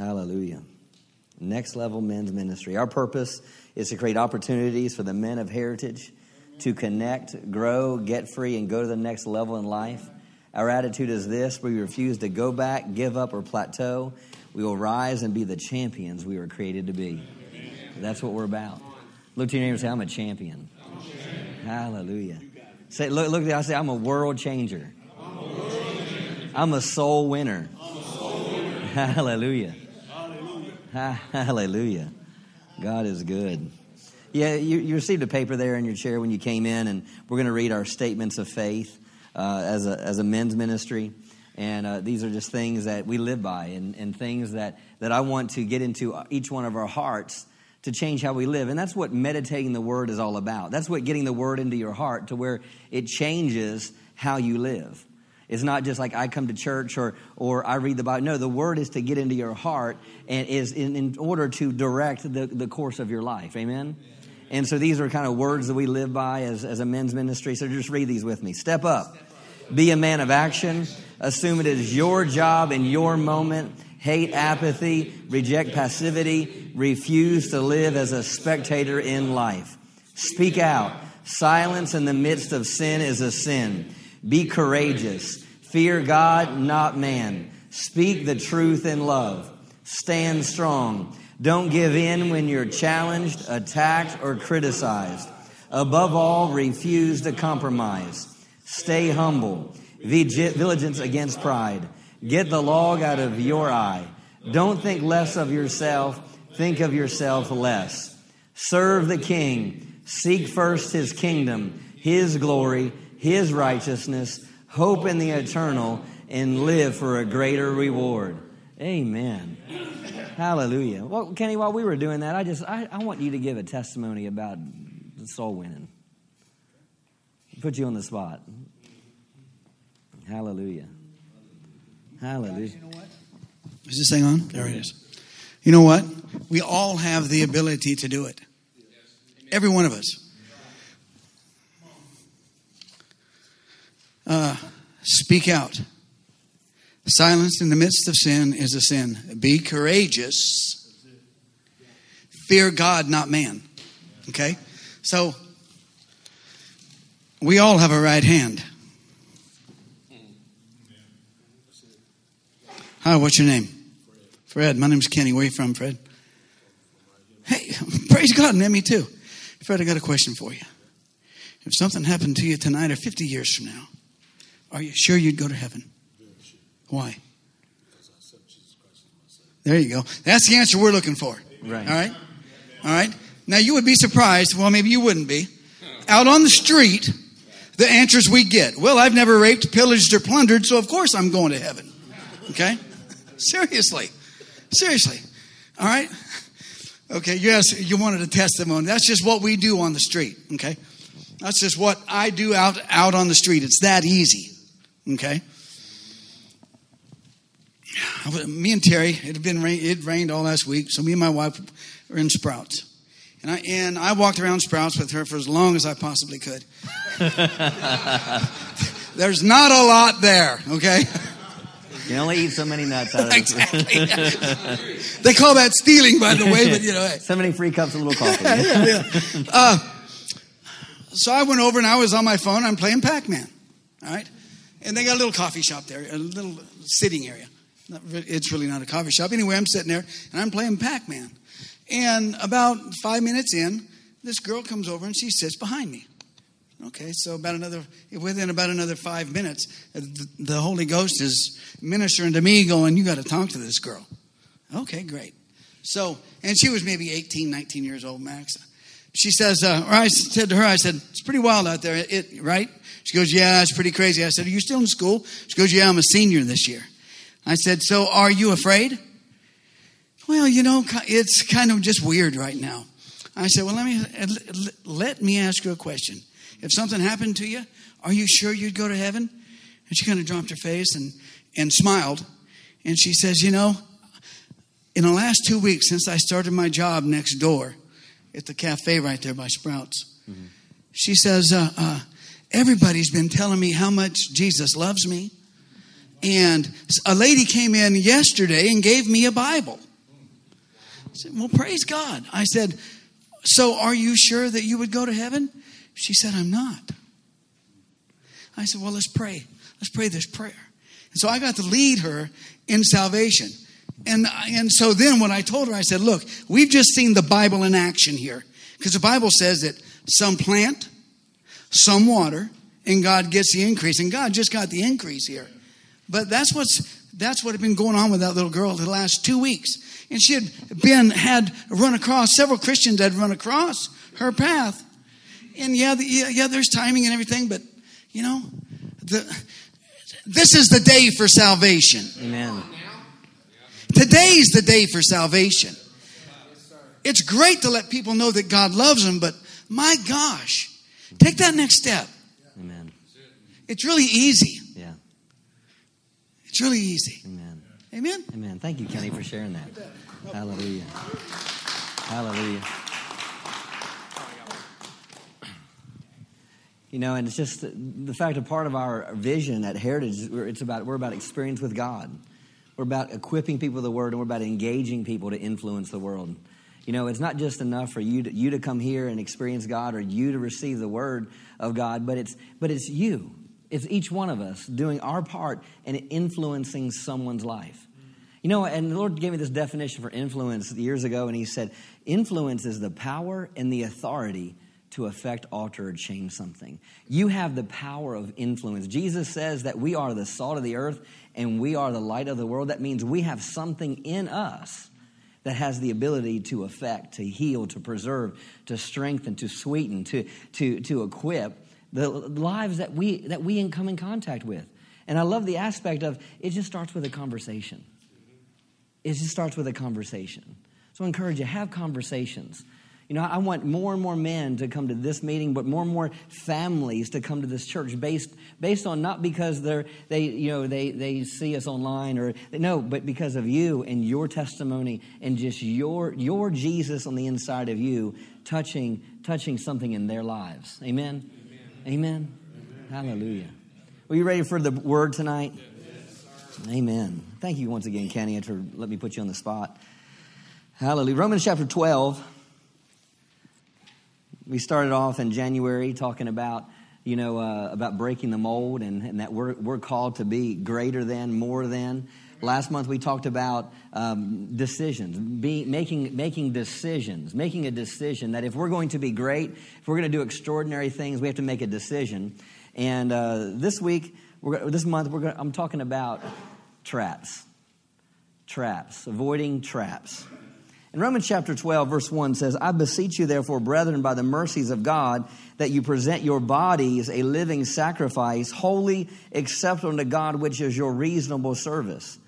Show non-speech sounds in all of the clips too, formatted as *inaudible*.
Hallelujah. Next level men's ministry. Our purpose is to create opportunities for the men of heritage to connect, grow, get free, and go to the next level in life. Our attitude is this we refuse to go back, give up, or plateau. We will rise and be the champions we were created to be. That's what we're about. Look to your neighbor and say, I'm a champion. Hallelujah. Say, look, look, I say, I'm a world changer. I'm a soul winner. Hallelujah. *laughs* Hallelujah. God is good. Yeah, you, you, received a paper there in your chair when you came in, and we're going to read our statements of faith uh, as, a, as a men's ministry. And uh, these are just things that we live by and, and things that, that I want to get into each one of our hearts to change how we live. And that's what meditating the word is all about. That's what getting the word into your heart to where it changes how you live. It's not just like I come to church or, or I read the Bible. No, the word is to get into your heart and is in, in order to direct the, the course of your life. Amen? And so these are kind of words that we live by as, as a men's ministry. So just read these with me. Step up. Be a man of action. Assume it is your job in your moment. Hate apathy. Reject passivity. Refuse to live as a spectator in life. Speak out. Silence in the midst of sin is a sin. Be courageous. Fear God, not man. Speak the truth in love. Stand strong. Don't give in when you're challenged, attacked, or criticized. Above all, refuse to compromise. Stay humble. Vigilance against pride. Get the log out of your eye. Don't think less of yourself. Think of yourself less. Serve the king. Seek first his kingdom, his glory, his righteousness, hope in the eternal, and live for a greater reward. Amen. Hallelujah. Well, Kenny, while we were doing that, I just I, I want you to give a testimony about soul winning. Put you on the spot. Hallelujah. Hallelujah. Is this thing on? There it is. You know what? We all have the ability to do it. Every one of us. Uh, speak out. Silence in the midst of sin is a sin. Be courageous. Fear God, not man. Okay? So, we all have a right hand. Hi, what's your name? Fred. My name's Kenny. Where are you from, Fred? Hey, *laughs* praise God, and me too. Fred, I got a question for you. If something happened to you tonight or 50 years from now, are you sure you'd go to heaven? Why? There you go. That's the answer we're looking for. Right. All right? All right? Now, you would be surprised. Well, maybe you wouldn't be. Out on the street, the answers we get. Well, I've never raped, pillaged, or plundered, so of course I'm going to heaven. Okay? Seriously. Seriously. All right? Okay, yes, you wanted a testimony. That's just what we do on the street. Okay? That's just what I do out, out on the street. It's that easy. Okay? Me and Terry, it had been rain, it rained all last week, so me and my wife were in Sprouts. And I, and I walked around Sprouts with her for as long as I possibly could. *laughs* There's not a lot there, okay? You only eat so many nuts out of exactly. *laughs* they call that stealing, by the way, but you know. Hey. *laughs* So many free cups of little coffee. yeah, yeah. Uh, so I went over and I was on my phone. I'm playing Pac Man. All right. And they got a little coffee shop there, a little sitting area. It's really not a coffee shop. Anyway, I'm sitting there and I'm playing Pac Man. And about five minutes in, this girl comes over and she sits behind me. Okay, so about another, within about another five minutes, the Holy Ghost is ministering to me, going, You got to talk to this girl. Okay, great. So, and she was maybe 18, 19 years old, max. She says, uh, or I said to her, I said, It's pretty wild out there, it, right? She goes, Yeah, it's pretty crazy. I said, Are you still in school? She goes, Yeah, I'm a senior this year. I said, So are you afraid? Well, you know, it's kind of just weird right now. I said, Well, let me, let me ask you a question. If something happened to you, are you sure you'd go to heaven? And she kind of dropped her face and, and smiled. And she says, You know, in the last two weeks since I started my job next door at the cafe right there by Sprouts, mm-hmm. she says, uh, uh, Everybody's been telling me how much Jesus loves me. And a lady came in yesterday and gave me a Bible. I said, Well, praise God. I said, So are you sure that you would go to heaven? She said, I'm not. I said, Well, let's pray. Let's pray this prayer. And so I got to lead her in salvation. And, and so then when I told her, I said, Look, we've just seen the Bible in action here. Because the Bible says that some plant, some water, and God gets the increase. And God just got the increase here. But that's what's that's what had been going on with that little girl the last two weeks. And she had been had run across several Christians had run across her path. And yeah, the, yeah, yeah, there's timing and everything, but you know, the, this is the day for salvation. Amen. Today's the day for salvation. It's great to let people know that God loves them, but my gosh, take that next step. Amen. It's really easy. Yeah. It's really easy. Amen. Amen. Amen. Thank you, Kenny, for sharing that. Hallelujah. Hallelujah. You know, and it's just the fact of part of our vision at Heritage. It's about we're about experience with God. We're about equipping people with the Word, and we're about engaging people to influence the world. You know, it's not just enough for you to, you to come here and experience God or you to receive the Word of God, but it's but it's you. It's each one of us doing our part and influencing someone's life. You know, and the Lord gave me this definition for influence years ago, and He said, influence is the power and the authority to affect, alter, or change something. You have the power of influence. Jesus says that we are the salt of the earth and we are the light of the world. That means we have something in us that has the ability to affect, to heal, to preserve, to strengthen, to sweeten, to, to, to equip the lives that we, that we come in contact with. And I love the aspect of it just starts with a conversation. It just starts with a conversation. So I encourage you, have conversations. You know, I want more and more men to come to this meeting, but more and more families to come to this church based, based on not because they're, they, you know, they, they see us online or, no, but because of you and your testimony and just your, your Jesus on the inside of you touching, touching something in their lives. Amen? Amen? Amen? Hallelujah. Are you ready for the word tonight? Amen. Thank you once again, Kenny, for let me put you on the spot. Hallelujah. Romans chapter 12. We started off in January talking about, you know, uh, about breaking the mold and, and, that we're, we're called to be greater than, more than. Last month we talked about um, decisions, be, making, making decisions, making a decision that if we're going to be great, if we're going to do extraordinary things, we have to make a decision. And uh, this week, this month, gonna, I'm talking about traps. Traps, avoiding traps. In Romans chapter 12, verse 1 says, I beseech you, therefore, brethren, by the mercies of God, that you present your bodies a living sacrifice, holy, acceptable to God, which is your reasonable service.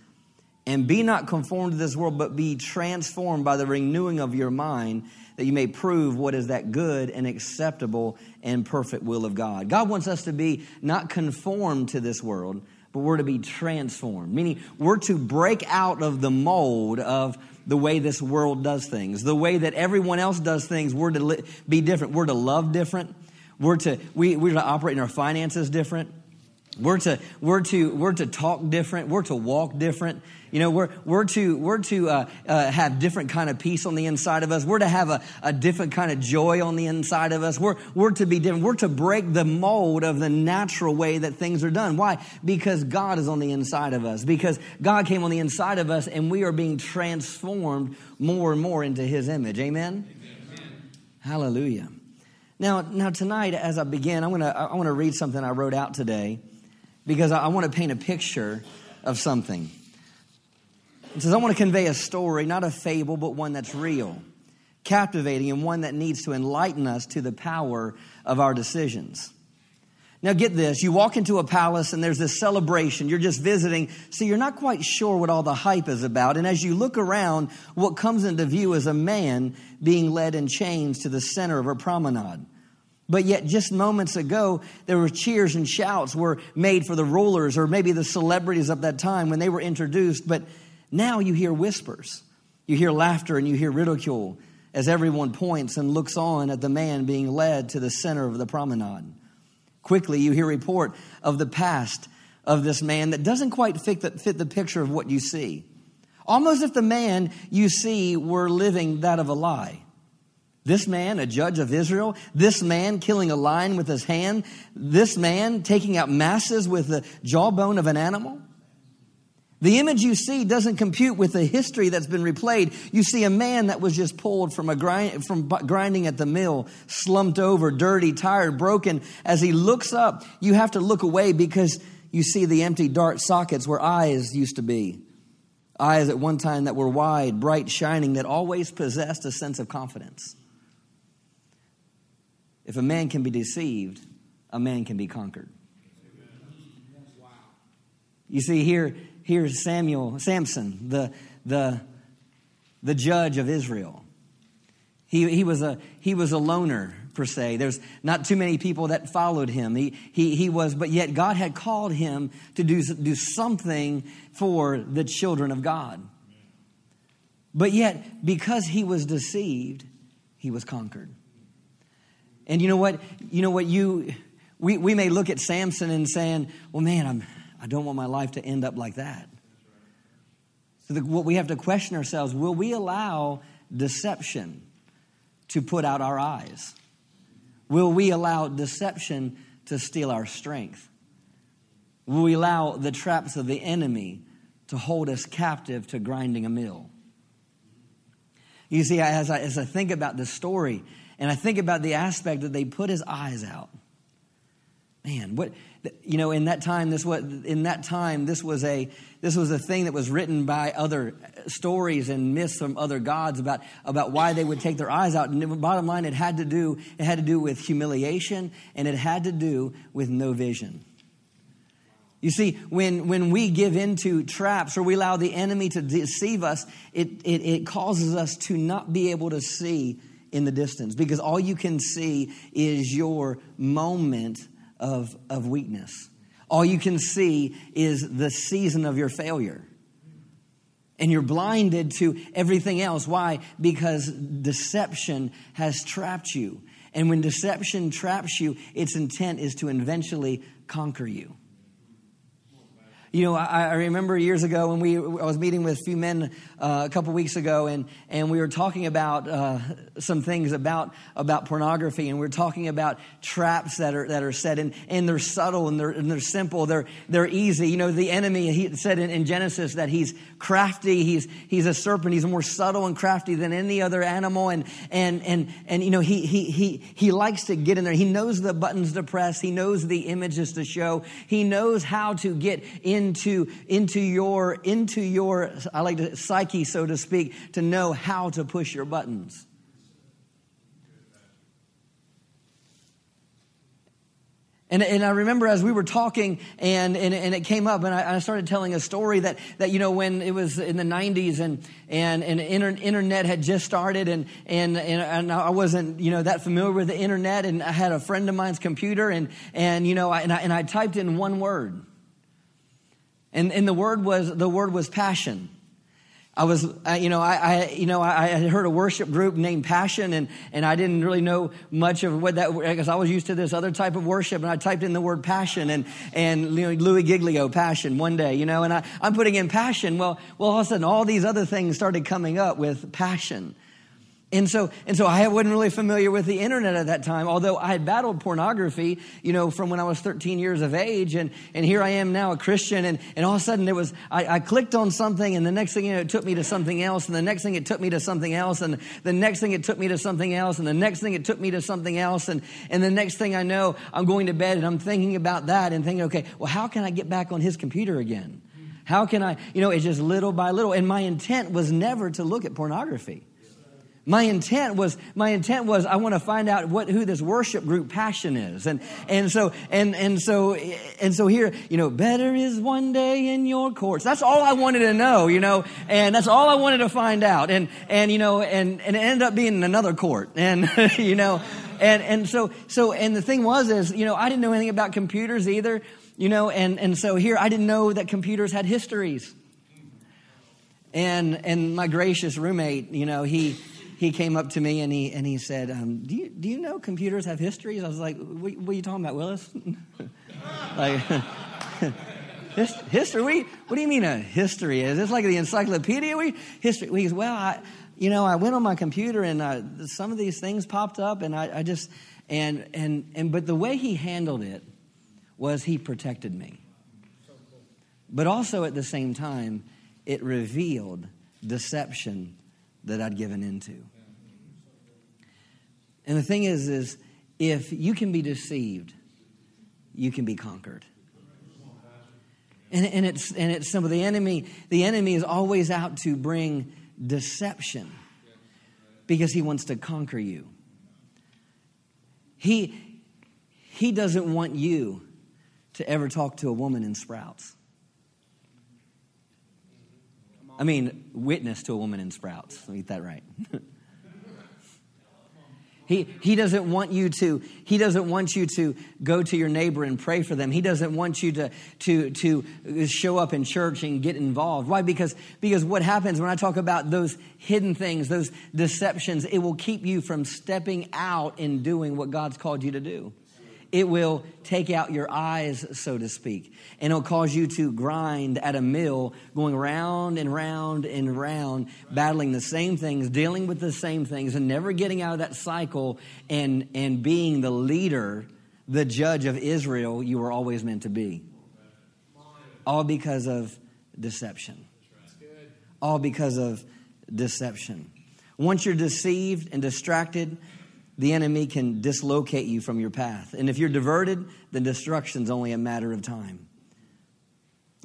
And be not conformed to this world, but be transformed by the renewing of your mind, that you may prove what is that good and acceptable and perfect will of God. God wants us to be not conformed to this world, but we're to be transformed, meaning we're to break out of the mold of the way this world does things, the way that everyone else does things. We're to li- be different. We're to love different. We're to we, we're to operate in our finances different. We're to we're to we're to talk different. We're to walk different. You know, we're we're to we're to uh, uh, have different kind of peace on the inside of us. We're to have a, a different kind of joy on the inside of us. We're we're to be different. We're to break the mold of the natural way that things are done. Why? Because God is on the inside of us. Because God came on the inside of us, and we are being transformed more and more into His image. Amen. Amen. Hallelujah. Now, now tonight, as I begin, I'm gonna I want to read something I wrote out today because I want to paint a picture of something. It says, I want to convey a story, not a fable, but one that's real, captivating, and one that needs to enlighten us to the power of our decisions. Now, get this you walk into a palace and there's this celebration. You're just visiting, so you're not quite sure what all the hype is about. And as you look around, what comes into view is a man being led in chains to the center of a promenade. But yet, just moments ago, there were cheers and shouts were made for the rulers or maybe the celebrities of that time when they were introduced. But now you hear whispers, you hear laughter, and you hear ridicule as everyone points and looks on at the man being led to the center of the promenade. Quickly, you hear report of the past of this man that doesn't quite fit the, fit the picture of what you see. Almost if the man you see were living that of a lie. This man, a judge of Israel, this man killing a lion with his hand, this man taking out masses with the jawbone of an animal. The image you see doesn't compute with the history that's been replayed. You see a man that was just pulled from, a grind, from grinding at the mill, slumped over, dirty, tired, broken. As he looks up, you have to look away because you see the empty, dark sockets where eyes used to be. Eyes at one time that were wide, bright, shining, that always possessed a sense of confidence. If a man can be deceived, a man can be conquered. You see, here, here's Samuel, Samson, the, the, the judge of Israel. He, he, was a, he was a loner, per se. There's not too many people that followed him. He, he, he was, but yet God had called him to do, do something for the children of God. But yet, because he was deceived, he was conquered. And you know what? You know what? You, we, we may look at Samson and saying, well, man, I'm, I don't want my life to end up like that. So, the, what we have to question ourselves will we allow deception to put out our eyes? Will we allow deception to steal our strength? Will we allow the traps of the enemy to hold us captive to grinding a mill? You see, as I, as I think about this story, and I think about the aspect that they put his eyes out. Man, what you know, in that time, this was in that time, this was a this was a thing that was written by other stories and myths from other gods about about why they would take their eyes out. And the bottom line, it had to do it had to do with humiliation, and it had to do with no vision. You see, when, when we give into traps or we allow the enemy to deceive us, it, it, it causes us to not be able to see in the distance because all you can see is your moment of, of weakness. All you can see is the season of your failure. And you're blinded to everything else. Why? Because deception has trapped you. And when deception traps you, its intent is to eventually conquer you. You know, I, I, remember years ago when we I was meeting with a few men uh, a couple weeks ago, and and we were talking about uh, some things about about pornography, and we are talking about traps that are that are set, and and they're subtle and they're and they're simple, they're they're easy. You know, the enemy he said in, in Genesis that he's crafty, he's he's a serpent, he's more subtle and crafty than any other animal, and and and and you know he he he he likes to get in there. He knows the buttons to press, he knows the images to show, he knows how to get in into, into your, into your, I like to, psyche, so to speak, to know how to push your buttons. And, and I remember as we were talking and, and, and it came up and I, I, started telling a story that, that, you know, when it was in the 90s and, and, and inter, internet had just started and, and, and, I wasn't, you know, that familiar with the internet and I had a friend of mine's computer and, and you know, I, and, I, and I typed in one word and, and the word was, the word was passion. I was, you know, I, I, you know, I, had heard a worship group named Passion, and, and I didn't really know much of what that, because I was used to this other type of worship, and I typed in the word passion, and, and Louis Giglio, passion, one day, you know, and I, I'm putting in passion. Well, well, all of a sudden, all these other things started coming up with passion. And so, and so I wasn't really familiar with the internet at that time, although I had battled pornography, you know, from when I was 13 years of age. And, and here I am now a Christian. And, and all of a sudden it was, I, I clicked on something and the next thing you know, it took me to something else. And the next thing it took me to something else. And the next thing it took me to something else. And the next thing it took me to something else. And, and the next thing I know, I'm going to bed and I'm thinking about that and thinking, okay, well, how can I get back on his computer again? How can I, you know, it's just little by little. And my intent was never to look at pornography. My intent was, my intent was, I want to find out what, who this worship group passion is. And, and so, and, and so, and so here, you know, better is one day in your courts. That's all I wanted to know, you know, and that's all I wanted to find out. And, and, you know, and, and it ended up being another court. And, *laughs* you know, and, and so, so, and the thing was is, you know, I didn't know anything about computers either, you know, and, and so here I didn't know that computers had histories. And, and my gracious roommate, you know, he, he came up to me and he, and he said, um, do, you, do you know computers have histories? I was like, what, what are you talking about, Willis? *laughs* like, *laughs* history? What do, you, what do you mean a history? Is this like the encyclopedia? We, history? Goes, well, I, you know, I went on my computer and uh, some of these things popped up, and I, I just, and, and, and, but the way he handled it was he protected me. But also at the same time, it revealed deception that I'd given into. And the thing is, is if you can be deceived, you can be conquered. And, and it's and it's simple. The enemy, the enemy is always out to bring deception because he wants to conquer you. He he doesn't want you to ever talk to a woman in sprouts. I mean, witness to a woman in sprouts. Let me get that right. *laughs* He, he doesn't want you to he doesn't want you to go to your neighbor and pray for them. He doesn't want you to to to show up in church and get involved. Why? Because because what happens when I talk about those hidden things, those deceptions, it will keep you from stepping out and doing what God's called you to do. It will take out your eyes, so to speak, and it'll cause you to grind at a mill, going round and round and round, battling the same things, dealing with the same things, and never getting out of that cycle and, and being the leader, the judge of Israel you were always meant to be. All because of deception. All because of deception. Once you're deceived and distracted, the enemy can dislocate you from your path. And if you're diverted, then destruction's only a matter of time.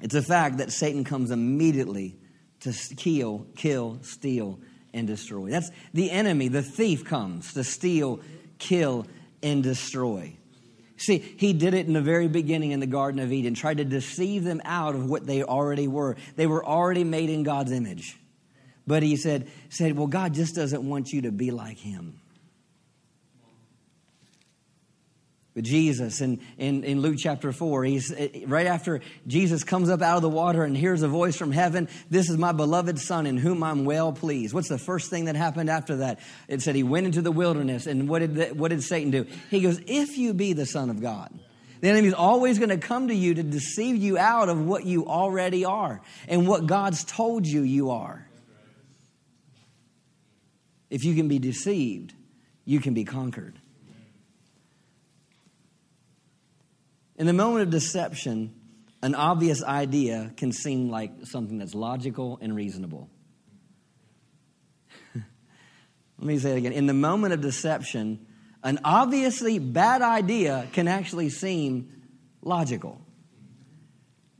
It's a fact that Satan comes immediately to kill, kill, steal, and destroy. That's the enemy, the thief comes to steal, kill, and destroy. See, he did it in the very beginning in the Garden of Eden, tried to deceive them out of what they already were. They were already made in God's image. But he said, said Well, God just doesn't want you to be like him. With Jesus in, in, in Luke chapter 4. He's right after Jesus comes up out of the water and hears a voice from heaven, This is my beloved Son in whom I'm well pleased. What's the first thing that happened after that? It said he went into the wilderness, and what did, the, what did Satan do? He goes, If you be the Son of God. The enemy's always going to come to you to deceive you out of what you already are and what God's told you you are. If you can be deceived, you can be conquered. In the moment of deception, an obvious idea can seem like something that's logical and reasonable. *laughs* Let me say it again. In the moment of deception, an obviously bad idea can actually seem logical.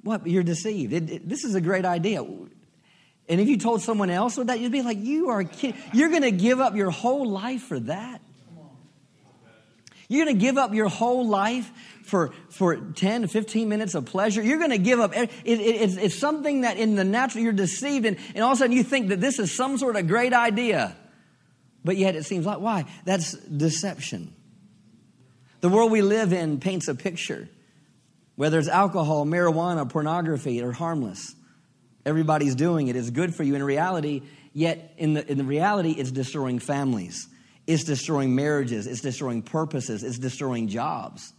What? You're deceived. It, it, this is a great idea. And if you told someone else that, you'd be like, you are kidding. You're going to give up your whole life for that? You're going to give up your whole life for, for 10 to 15 minutes of pleasure. You're going to give up. It, it, it's, it's something that in the natural you're deceived, and, and all of a sudden you think that this is some sort of great idea. But yet it seems like, why? That's deception. The world we live in paints a picture. Whether it's alcohol, marijuana, pornography, or harmless. Everybody's doing it. It's good for you in reality, yet in the, in the reality, it's destroying families. It's destroying marriages. It's destroying purposes. It's destroying jobs.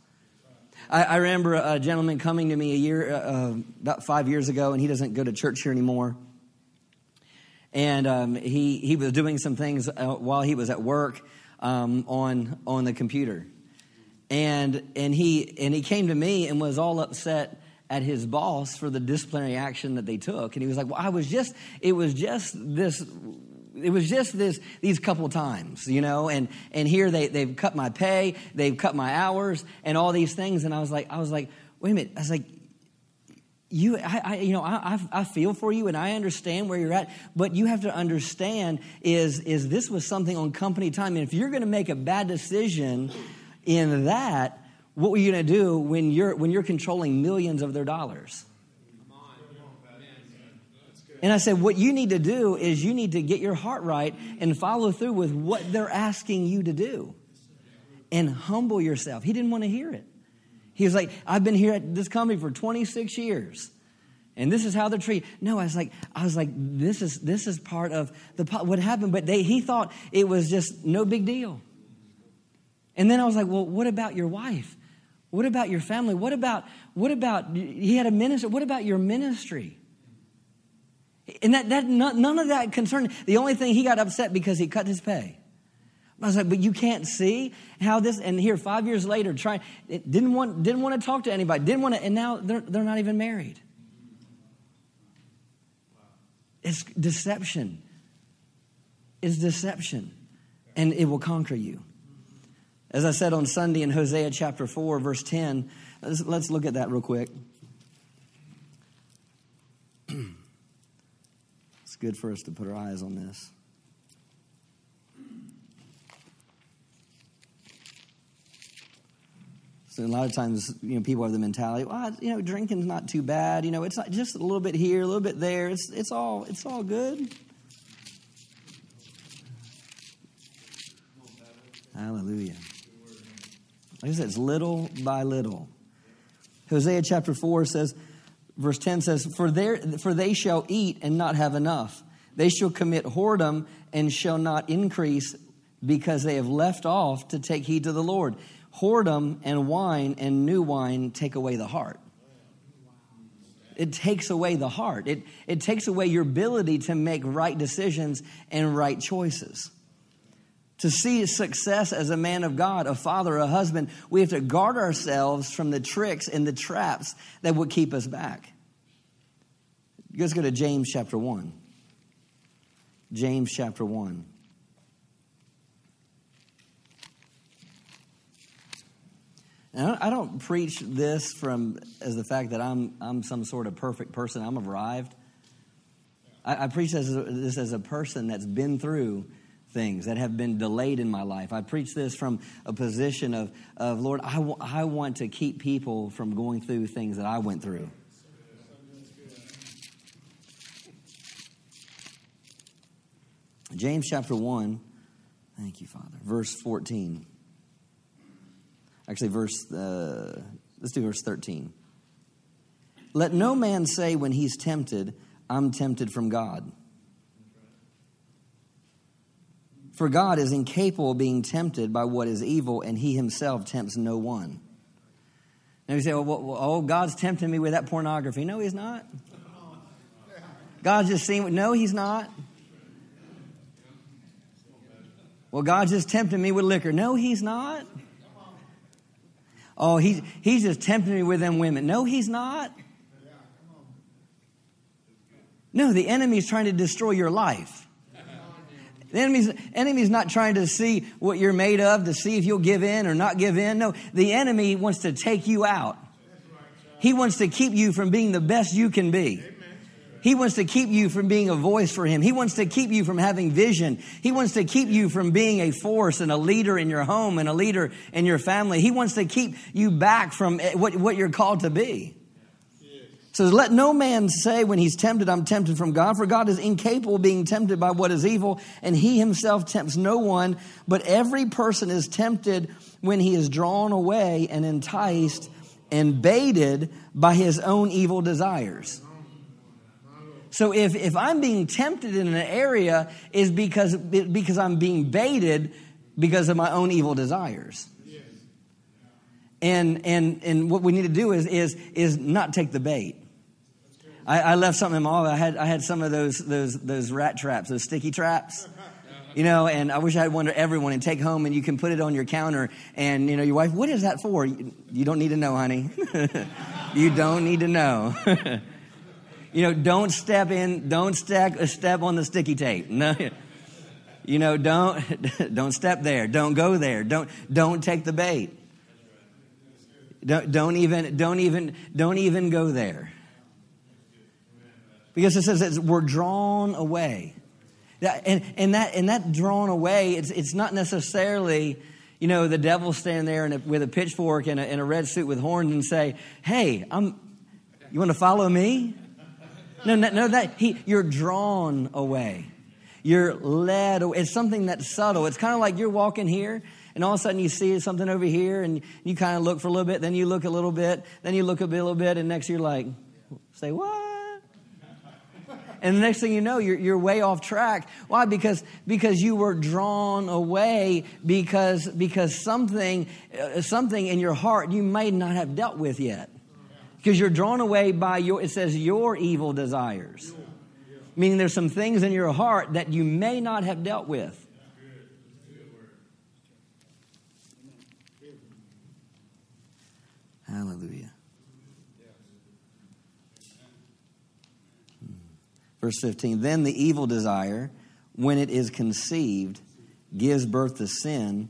I, I remember a gentleman coming to me a year, uh, uh, about five years ago, and he doesn't go to church here anymore. And um, he, he was doing some things uh, while he was at work um, on, on the computer. And, and, he, and he came to me and was all upset at his boss for the disciplinary action that they took. And he was like, Well, I was just, it was just this it was just this these couple times, you know, and and here they they've cut my pay, they've cut my hours, and all these things, and I was like, I was like, wait a minute, I was like, you, I, I you know, I, I feel for you, and I understand where you're at, but you have to understand is is this was something on company time, and if you're going to make a bad decision in that, what were you going to do when you're when you're controlling millions of their dollars? And I said, what you need to do is you need to get your heart right and follow through with what they're asking you to do and humble yourself. He didn't want to hear it. He was like, I've been here at this company for 26 years. And this is how they're treated. No, I was like, I was like, this is this is part of the what happened. But they, he thought it was just no big deal. And then I was like, well, what about your wife? What about your family? What about, what about, he had a minister? What about your ministry? And that, that none of that concerned. The only thing he got upset because he cut his pay. I was like, but you can't see how this, and here five years later, trying, didn't want, didn't want to talk to anybody, didn't want to, and now they're, they're not even married. It's deception. It's deception, and it will conquer you. As I said on Sunday in Hosea chapter 4, verse 10, let's, let's look at that real quick. Good for us to put our eyes on this. So a lot of times, you know, people have the mentality, well, you know, drinking's not too bad. You know, it's not just a little bit here, a little bit there. It's it's all it's all good. Hallelujah. Like I said, it's little by little. Hosea chapter 4 says, verse 10 says, For, for they shall eat and not have enough. They shall commit whoredom and shall not increase because they have left off to take heed to the Lord whoredom and wine and new wine take away the heart. It takes away the heart. It, it takes away your ability to make right decisions and right choices. To see success as a man of God, a father, a husband, we have to guard ourselves from the tricks and the traps that would keep us back. Let's go to James chapter 1. James chapter 1. And I don't preach this from as the fact that I'm, I'm some sort of perfect person, I'm arrived. I, I preach this as, a, this as a person that's been through things that have been delayed in my life. I preach this from a position of, of Lord, I, w- I want to keep people from going through things that I went through. James chapter 1, thank you, Father, verse 14. Actually, verse, uh, let's do verse 13. Let no man say when he's tempted, I'm tempted from God. For God is incapable of being tempted by what is evil, and he himself tempts no one. Now you say, well, well, oh, God's tempting me with that pornography. No, he's not. God's just seeing, no, he's not. Well, God's just tempting me with liquor. No, he's not. Oh, he's, he's just tempting me with them women. No, he's not. No, the enemy's trying to destroy your life. The enemy's, enemy's not trying to see what you're made of, to see if you'll give in or not give in. No, the enemy wants to take you out. He wants to keep you from being the best you can be. He wants to keep you from being a voice for Him. He wants to keep you from having vision. He wants to keep you from being a force and a leader in your home and a leader in your family. He wants to keep you back from what, what you're called to be. So let no man say when he's tempted, I'm tempted from God, for God is incapable of being tempted by what is evil, and he himself tempts no one. But every person is tempted when he is drawn away and enticed and baited by his own evil desires. So if, if I'm being tempted in an area is because, because I'm being baited because of my own evil desires. And, and, and what we need to do is, is, is not take the bait. I, I left something in my office. I had, I had some of those, those, those rat traps, those sticky traps. You know, and I wish I had one to everyone and take home and you can put it on your counter. And, you know, your wife, what is that for? You don't need to know, honey. *laughs* you don't need to know. *laughs* You know, don't step in, don't stack a uh, step on the sticky tape. *laughs* No. You know, don't don't step there. Don't go there. Don't don't take the bait. Don't, don't even don't even don't even go there. Because it says that we're drawn away. And, and that and that drawn away, it's it's not necessarily, you know, the devil standing there a, with a pitchfork and a, a red suit with horns and say, "Hey, I'm. You want to follow me?" No, no, no that he, you're drawn away. You're led away. It's something that's subtle. It's kind of like you're walking here, and all of a sudden you see something over here, and you kind of look for a little bit, then you look a little bit, then you look a, little bit, and next you're like, say, what? And the next thing you know, you're, you're way off track. Why? Because, because you were drawn away because, because something, uh, something in your heart you may not have dealt with yet. Because you're drawn away by your, it says, your evil desires. Meaning there's some things in your heart that you may not have dealt with. Hallelujah. Verse 15 Then the evil desire, when it is conceived, gives birth to sin,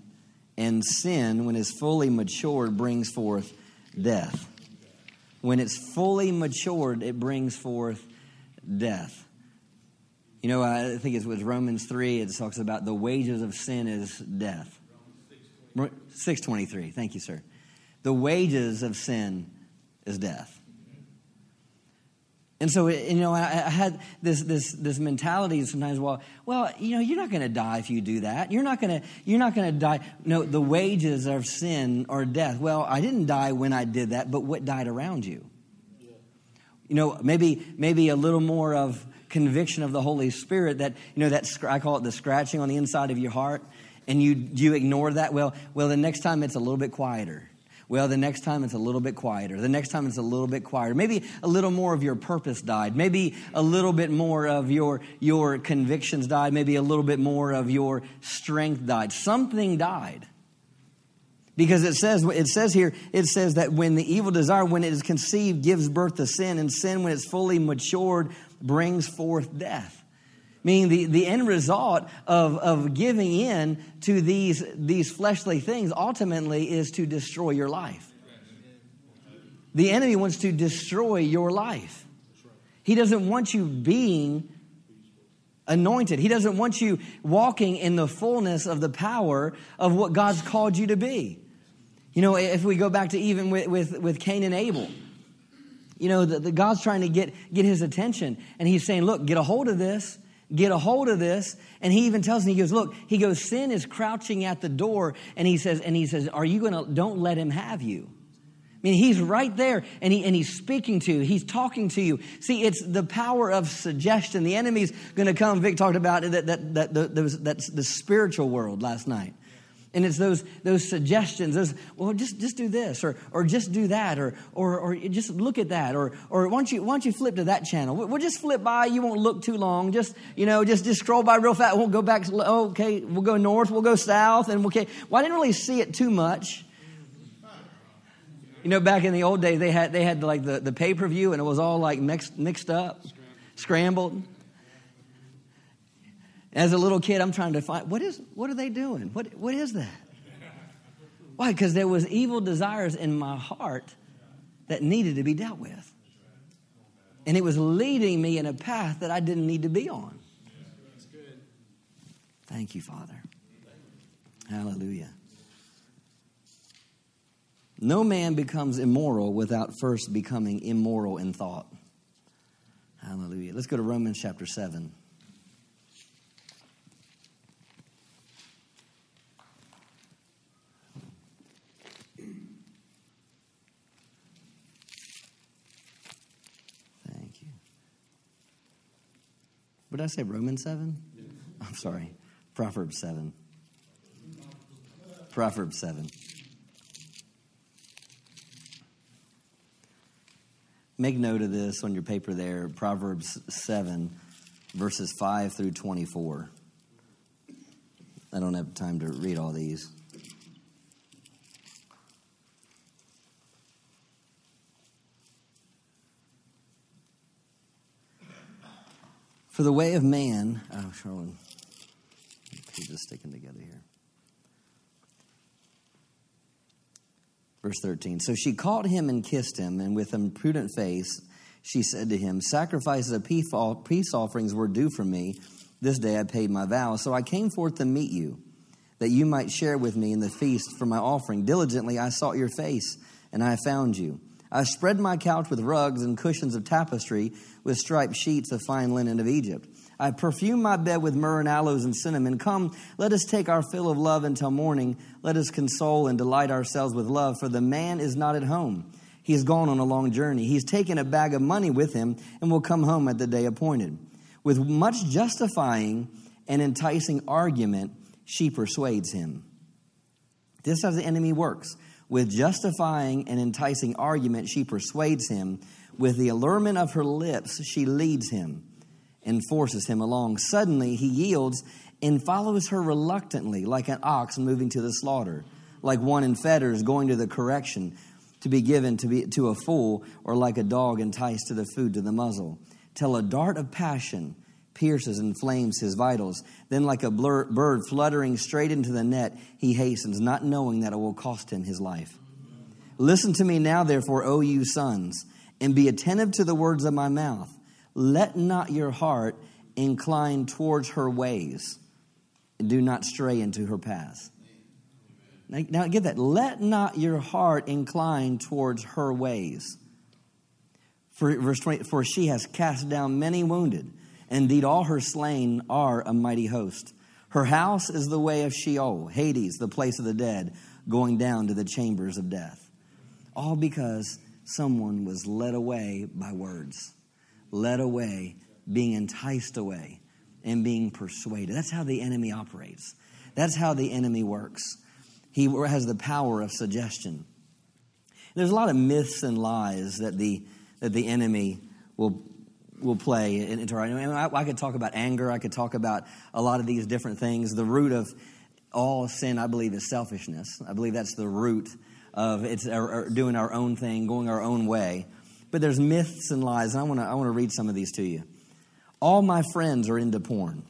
and sin, when it's fully matured, brings forth death. When it's fully matured, it brings forth death. You know, I think it was Romans 3, it talks about the wages of sin is death. 623. Thank you, sir. The wages of sin is death. And so, you know, I, had this, this, this mentality sometimes, well, well, you know, you're not going to die if you do that. You're not going to, you're not going to die. No, the wages of sin are death. Well, I didn't die when I did that, but what died around you? You know, maybe, maybe a little more of conviction of the Holy Spirit that, you know, that I call it the scratching on the inside of your heart, and you, you ignore that. Well, well, the next time it's a little bit quieter. Well, the next time it's a little bit quieter. The next time it's a little bit quieter. Maybe a little more of your purpose died. Maybe a little bit more of your, your convictions died. Maybe a little bit more of your strength died. Something died. Because it says, it says here, it says that when the evil desire, when it is conceived, gives birth to sin, and sin, when it's fully matured, brings forth death. Meaning the, the end result of, of giving in to these, these fleshly things ultimately is to destroy your life. The enemy wants to destroy your life. He doesn't want you being anointed. He doesn't want you walking in the fullness of the power of what God's called you to be. You know, if we go back to even with, with, with Cain and Abel, you know, the, the God's trying to get, get his attention. And he's saying, look, get a hold of this get a hold of this. And he even tells me, he goes, look, he goes, sin is crouching at the door. And he says, and he says, are you going to, don't let him have you. I mean, he's right there and, he, and he's speaking to you. He's talking to you. See, it's the power of suggestion. The enemy's going to come. Vic talked about that, that, that, that, that's the spiritual world last night. And it's those, those suggestions, those, well, just, just do this, or, or just do that, or, or, or just look at that, or, or why, don't you, why don't you flip to that channel? We'll just flip by, you won't look too long. Just, you know, just, just scroll by real fast. We'll go back, okay, we'll go north, we'll go south, and okay. Well, I didn't really see it too much. You know, back in the old days, they had, they had like the, the pay per view, and it was all like mixed, mixed up, scrambled. As a little kid, I'm trying to find what is what are they doing? What what is that? Why? Because there was evil desires in my heart that needed to be dealt with. And it was leading me in a path that I didn't need to be on. Thank you, Father. Hallelujah. No man becomes immoral without first becoming immoral in thought. Hallelujah. Let's go to Romans chapter 7. What did I say? Romans 7? I'm sorry. Proverbs 7. Proverbs 7. Make note of this on your paper there. Proverbs 7, verses 5 through 24. I don't have time to read all these. For the way of man, oh, Sherwin, pages sticking together here. Verse 13. So she caught him and kissed him, and with imprudent face she said to him, Sacrifices of peace offerings were due for me. This day I paid my vow. So I came forth to meet you, that you might share with me in the feast for my offering. Diligently I sought your face, and I found you. I spread my couch with rugs and cushions of tapestry with striped sheets of fine linen of Egypt. I perfume my bed with myrrh and aloes and cinnamon. Come, let us take our fill of love until morning. Let us console and delight ourselves with love, for the man is not at home. He has gone on a long journey. He's taken a bag of money with him and will come home at the day appointed. With much justifying and enticing argument, she persuades him. This is how the enemy works. With justifying and enticing argument, she persuades him. With the allurement of her lips, she leads him and forces him along. Suddenly, he yields and follows her reluctantly, like an ox moving to the slaughter, like one in fetters going to the correction to be given to, be, to a fool, or like a dog enticed to the food to the muzzle, till a dart of passion pierces and flames his vitals. Then, like a blur, bird fluttering straight into the net, he hastens, not knowing that it will cost him his life. Listen to me now, therefore, O you sons, and be attentive to the words of my mouth. Let not your heart incline towards her ways, and do not stray into her paths. Now, now get that. Let not your heart incline towards her ways. For, verse 20, for she has cast down many wounded. Indeed, all her slain are a mighty host. Her house is the way of Sheol, Hades, the place of the dead, going down to the chambers of death. All because someone was led away by words, led away, being enticed away, and being persuaded. That's how the enemy operates. That's how the enemy works. He has the power of suggestion. There's a lot of myths and lies that the, that the enemy will, will play into our. I, mean, I, I could talk about anger. I could talk about a lot of these different things. The root of all sin, I believe, is selfishness. I believe that's the root of it's our, our doing our own thing, going our own way. But there's myths and lies, and I want to I want to read some of these to you. All my friends are into porn.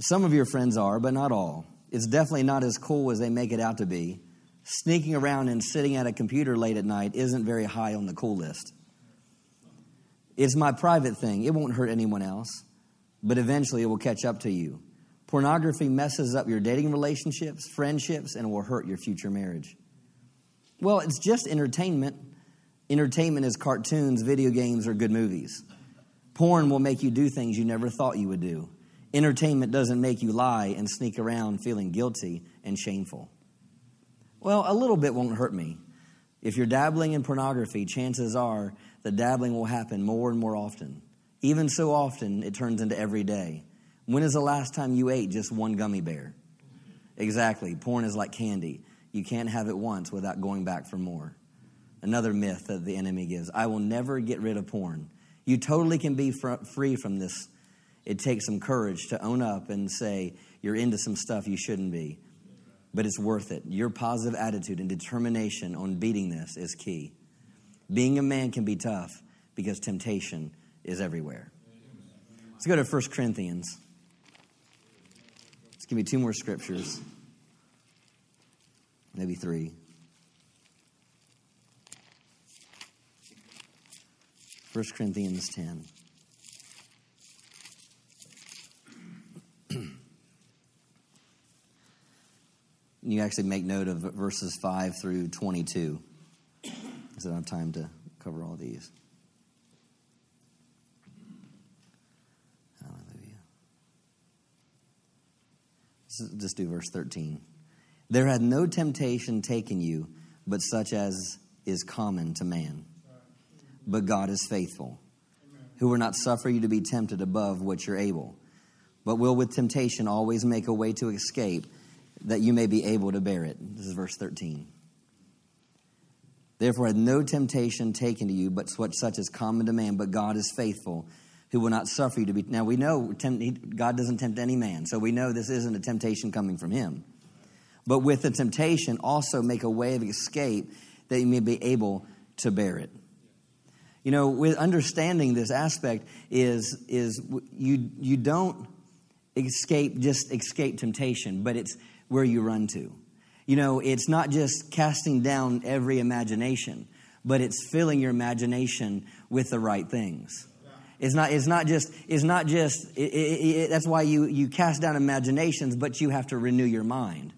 Some of your friends are, but not all. It's definitely not as cool as they make it out to be. Sneaking around and sitting at a computer late at night isn't very high on the cool list. It's my private thing. It won't hurt anyone else, but eventually it will catch up to you. Pornography messes up your dating relationships, friendships, and will hurt your future marriage. Well, it's just entertainment. Entertainment is cartoons, video games, or good movies. Porn will make you do things you never thought you would do. Entertainment doesn't make you lie and sneak around feeling guilty and shameful. Well, a little bit won't hurt me. If you're dabbling in pornography, chances are the dabbling will happen more and more often. Even so often, it turns into every day. When is the last time you ate just one gummy bear? Exactly. Porn is like candy. You can't have it once without going back for more. Another myth that the enemy gives I will never get rid of porn. You totally can be fr- free from this it takes some courage to own up and say you're into some stuff you shouldn't be. But it's worth it. Your positive attitude and determination on beating this is key. Being a man can be tough because temptation is everywhere. Let's go to 1 Corinthians. Let's give me two more scriptures, maybe three. 1 Corinthians 10. *clears throat* you actually make note of verses 5 through 22. I don't have time to cover all these. Hallelujah. Just do verse 13. There had no temptation taken you, but such as is common to man. But God is faithful, who will not suffer you to be tempted above what you're able, but will with temptation always make a way to escape that you may be able to bear it. This is verse 13. Therefore, had no temptation taken to you, but such as common to man, but God is faithful, who will not suffer you to be. Now, we know God doesn't tempt any man, so we know this isn't a temptation coming from him. But with the temptation, also make a way of escape that you may be able to bear it. You know, with understanding this aspect is, is you, you don't escape, just escape temptation, but it's where you run to. You know, it's not just casting down every imagination, but it's filling your imagination with the right things. It's not, it's not just, it's not just it, it, it, that's why you, you cast down imaginations, but you have to renew your mind.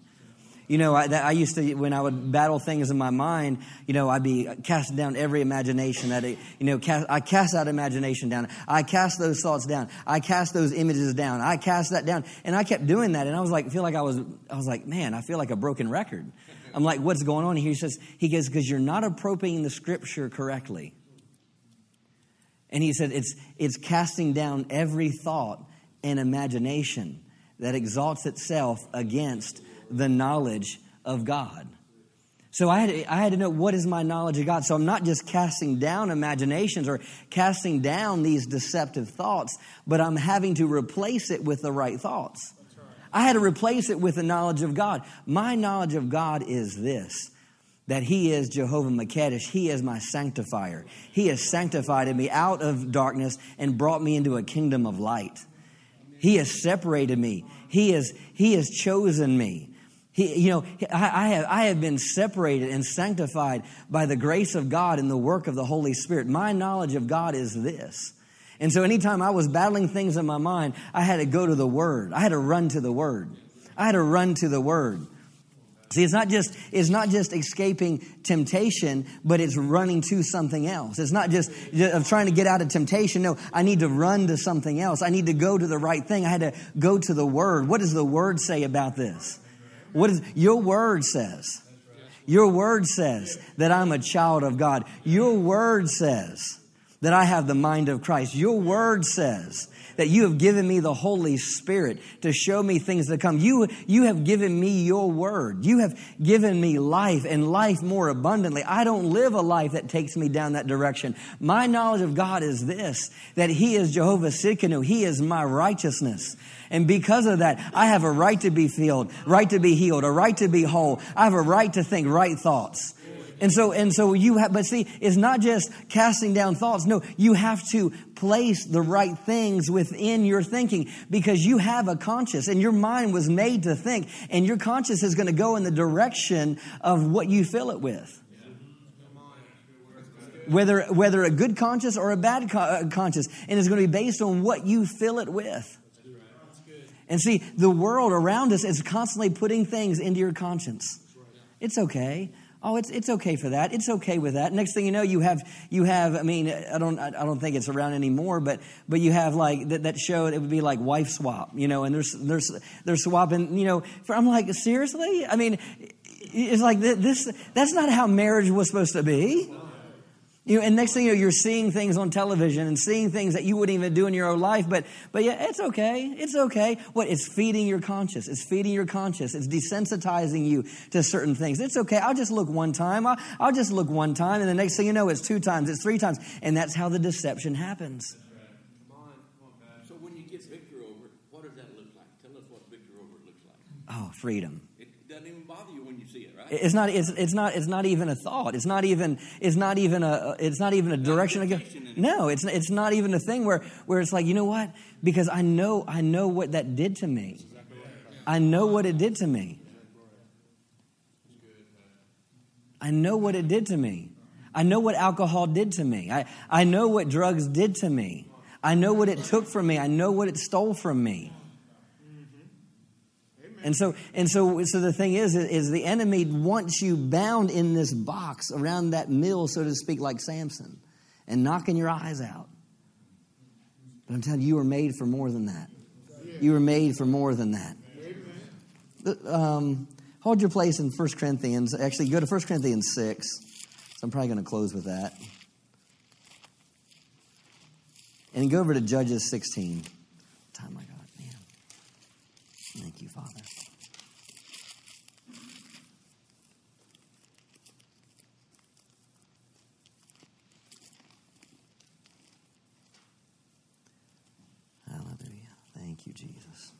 You know, I, that, I, used to, when I would battle things in my mind, you know, I'd be casting down every imagination that, it, you know, cast, I cast that imagination down. I cast those thoughts down. I cast those images down. I cast that down. And I kept doing that. And I was like, feel like I was, I was like, man, I feel like a broken record. I'm like, what's going on? Here? He says, he goes, because you're not appropriating the scripture correctly. And he said it's, it's casting down every thought and imagination that exalts itself against the knowledge of God. So I had, to, I had to know what is my knowledge of God. So I'm not just casting down imaginations or casting down these deceptive thoughts, but I'm having to replace it with the right thoughts. I had to replace it with the knowledge of God. My knowledge of God is this that He is Jehovah Makedesh. He is my sanctifier. He has sanctified me out of darkness and brought me into a kingdom of light. He has separated me. He has, he has chosen me. He, you know, I, I, have, I have been separated and sanctified by the grace of God and the work of the Holy Spirit. My knowledge of God is this. And so anytime I was battling things in my mind, I had to go to the Word. I had to run to the Word. I had to run to the Word. See, it's not just it's not just escaping temptation, but it's running to something else. It's not just of trying to get out of temptation. No, I need to run to something else. I need to go to the right thing. I had to go to the Word. What does the Word say about this? What is your word says? Your word says that I'm a child of God. Your word says that I have the mind of Christ. Your word says that you have given me the Holy Spirit to show me things to come. You, you have given me your word. You have given me life and life more abundantly. I don't live a life that takes me down that direction. My knowledge of God is this, that He is Jehovah Tsidkenu. He is my righteousness. And because of that, I have a right to be filled, right to be healed, a right to be whole. I have a right to think right thoughts. And so, and so you have, but see, it's not just casting down thoughts. No, you have to place the right things within your thinking because you have a conscience and your mind was made to think and your conscience is going to go in the direction of what you fill it with. Whether, whether a good conscience or a bad uh, conscience, and it's going to be based on what you fill it with. And see, the world around us is constantly putting things into your conscience. It's okay. Oh, it's, it's okay for that. It's okay with that. Next thing you know, you have, you have, I mean, I don't, I don't think it's around anymore, but, but you have like that, that show, it would be like wife swap, you know, and there's, there's, they're swapping, you know, for, I'm like, seriously? I mean, it's like this, that's not how marriage was supposed to be. You know, and next thing you know, you're seeing things on television and seeing things that you wouldn't even do in your own life. But, but yeah, it's okay. It's okay. What? It's feeding your conscience. It's feeding your conscience. It's desensitizing you to certain things. It's okay. I'll just look one time. I'll, I'll just look one time. And the next thing you know, it's two times. It's three times. And that's how the deception happens. So when you get victory over what does that look like? Tell us what victory over looks like. Oh, freedom. It doesn't even bother you when you see it, right? It's not. It's, it's not. It's not even a thought. It's not even. It's not even a. It's not even a direction to go. No, it's. It's not even a thing where where it's like you know what? Because I know. I know what that did to me. I know what it did to me. I know what it did to me. I know what alcohol did to me. I, I know what drugs did to me. I know what it took from me. I know what it stole from me. And so, and so, so the thing is, is the enemy wants you bound in this box around that mill, so to speak, like Samson, and knocking your eyes out. But I'm telling you, you were made for more than that. You were made for more than that. Um, hold your place in 1 Corinthians. Actually, go to 1 Corinthians 6. So I'm probably going to close with that. And go over to Judges 16. Time I got, man. Thank you, Father. Hallelujah. Thank you, Jesus.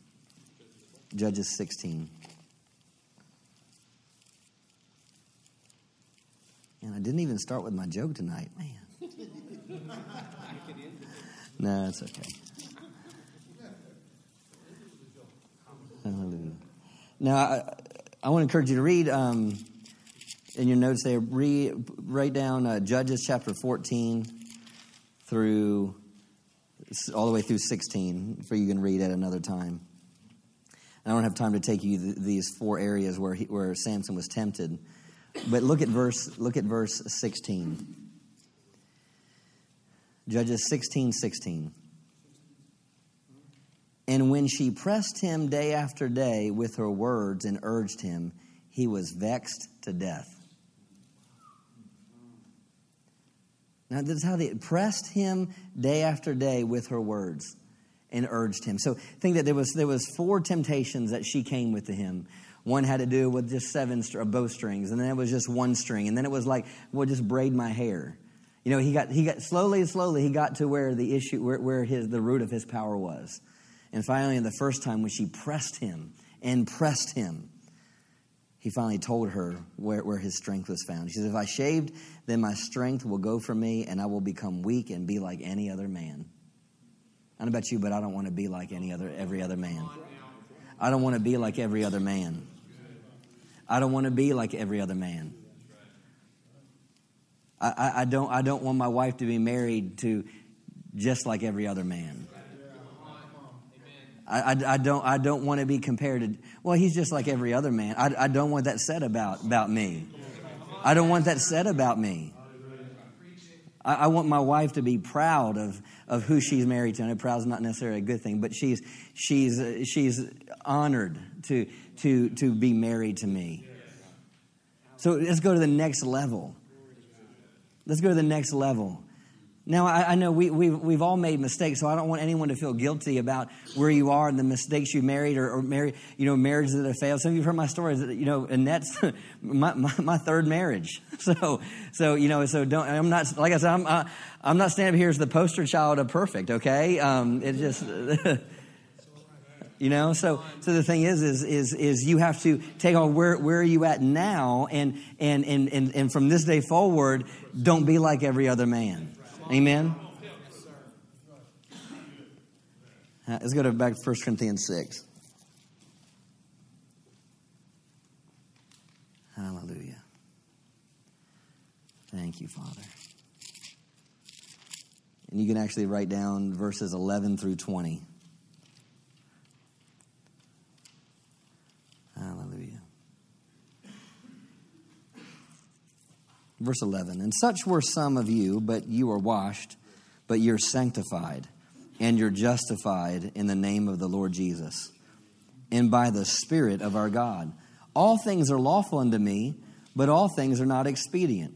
Judges 16. And I didn't even start with my joke tonight, man. *laughs* no, it's okay. Hallelujah. Now, I, I want to encourage you to read um, in your notes there, write down uh, Judges chapter 14 through all the way through 16 for you can read at another time. I don't have time to take you th- these four areas where, he, where Samson was tempted. But look at verse, look at verse 16. Judges 16, 16. And when she pressed him day after day with her words and urged him, he was vexed to death. Now, this is how they pressed him day after day with her words and urged him. So think that there was, there was four temptations that she came with to him. One had to do with just seven bowstrings, and then it was just one string, and then it was like, well, just braid my hair. You know, he got, he got slowly and slowly, he got to where the issue, where, where his, the root of his power was. And finally, the first time when she pressed him and pressed him, he finally told her where, where his strength was found. He says, If I shaved, then my strength will go from me, and I will become weak and be like any other man. I don't know about you, but I don't want to be like any other every other man. I don't want to be like every other man. I don't want to be like every other man. I, I, I, don't I don't want my wife to be married to just like every other man. I, I, I don't I don't want to be compared to well he's just like every other man. I, I don't want that said about about me. I don't want that said about me. I, I want my wife to be proud of of who she's married to. I know proud is not necessarily a good thing, but she's she's she's honored to to to be married to me. So let's go to the next level. Let's go to the next level. Now, I, I know we, we've, we've all made mistakes, so I don't want anyone to feel guilty about where you are and the mistakes you married or, or married, you know, marriages that have failed. Some of you have heard my stories, you know, and that's *laughs* my, my, my, third marriage. *laughs* So, so, you know, so don't, I'm not, like I said, I'm, uh, I'm not standing here as the poster child of perfect, okay? Um, it just, *laughs* you know so so the thing is is is is you have to take on where where are you at now and and and and, and from this day forward don't be like every other man Amen? Uh, let's go to back to 1 Corinthians 6. Hallelujah. Thank you, Father. And you can actually write down verses 11 through 20. Hallelujah. Verse 11 And such were some of you, but you are washed, but you're sanctified, and you're justified in the name of the Lord Jesus, and by the Spirit of our God. All things are lawful unto me, but all things are not expedient.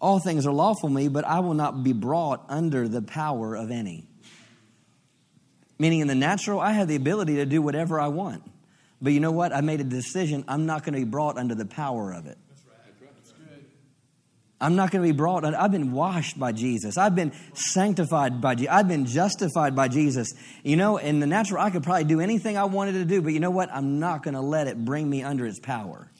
All things are lawful me, but I will not be brought under the power of any. Meaning, in the natural, I have the ability to do whatever I want. But you know what? I made a decision. I'm not going to be brought under the power of it. I'm not going to be brought. I've been washed by Jesus. I've been sanctified by Jesus. I've been justified by Jesus. You know, in the natural, I could probably do anything I wanted to do, but you know what? I'm not going to let it bring me under its power.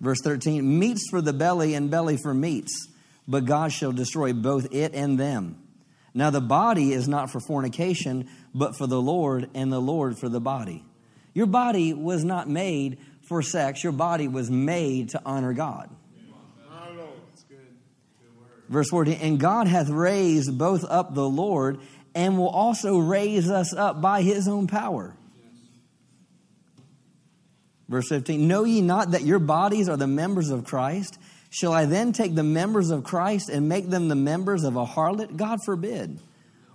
Verse 13 meats for the belly and belly for meats, but God shall destroy both it and them. Now the body is not for fornication, but for the Lord, and the Lord for the body. Your body was not made for sex. Your body was made to honor God. Verse 14, and God hath raised both up the Lord and will also raise us up by his own power. Verse 15, know ye not that your bodies are the members of Christ? Shall I then take the members of Christ and make them the members of a harlot? God forbid.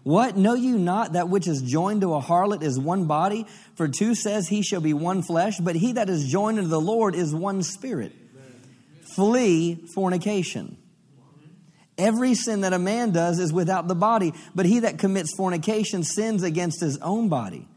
What? Know you not that which is joined to a harlot is one body? For two says he shall be one flesh, but he that is joined unto the Lord is one spirit. Flee fornication. Every sin that a man does is without the body, but he that commits fornication sins against his own body.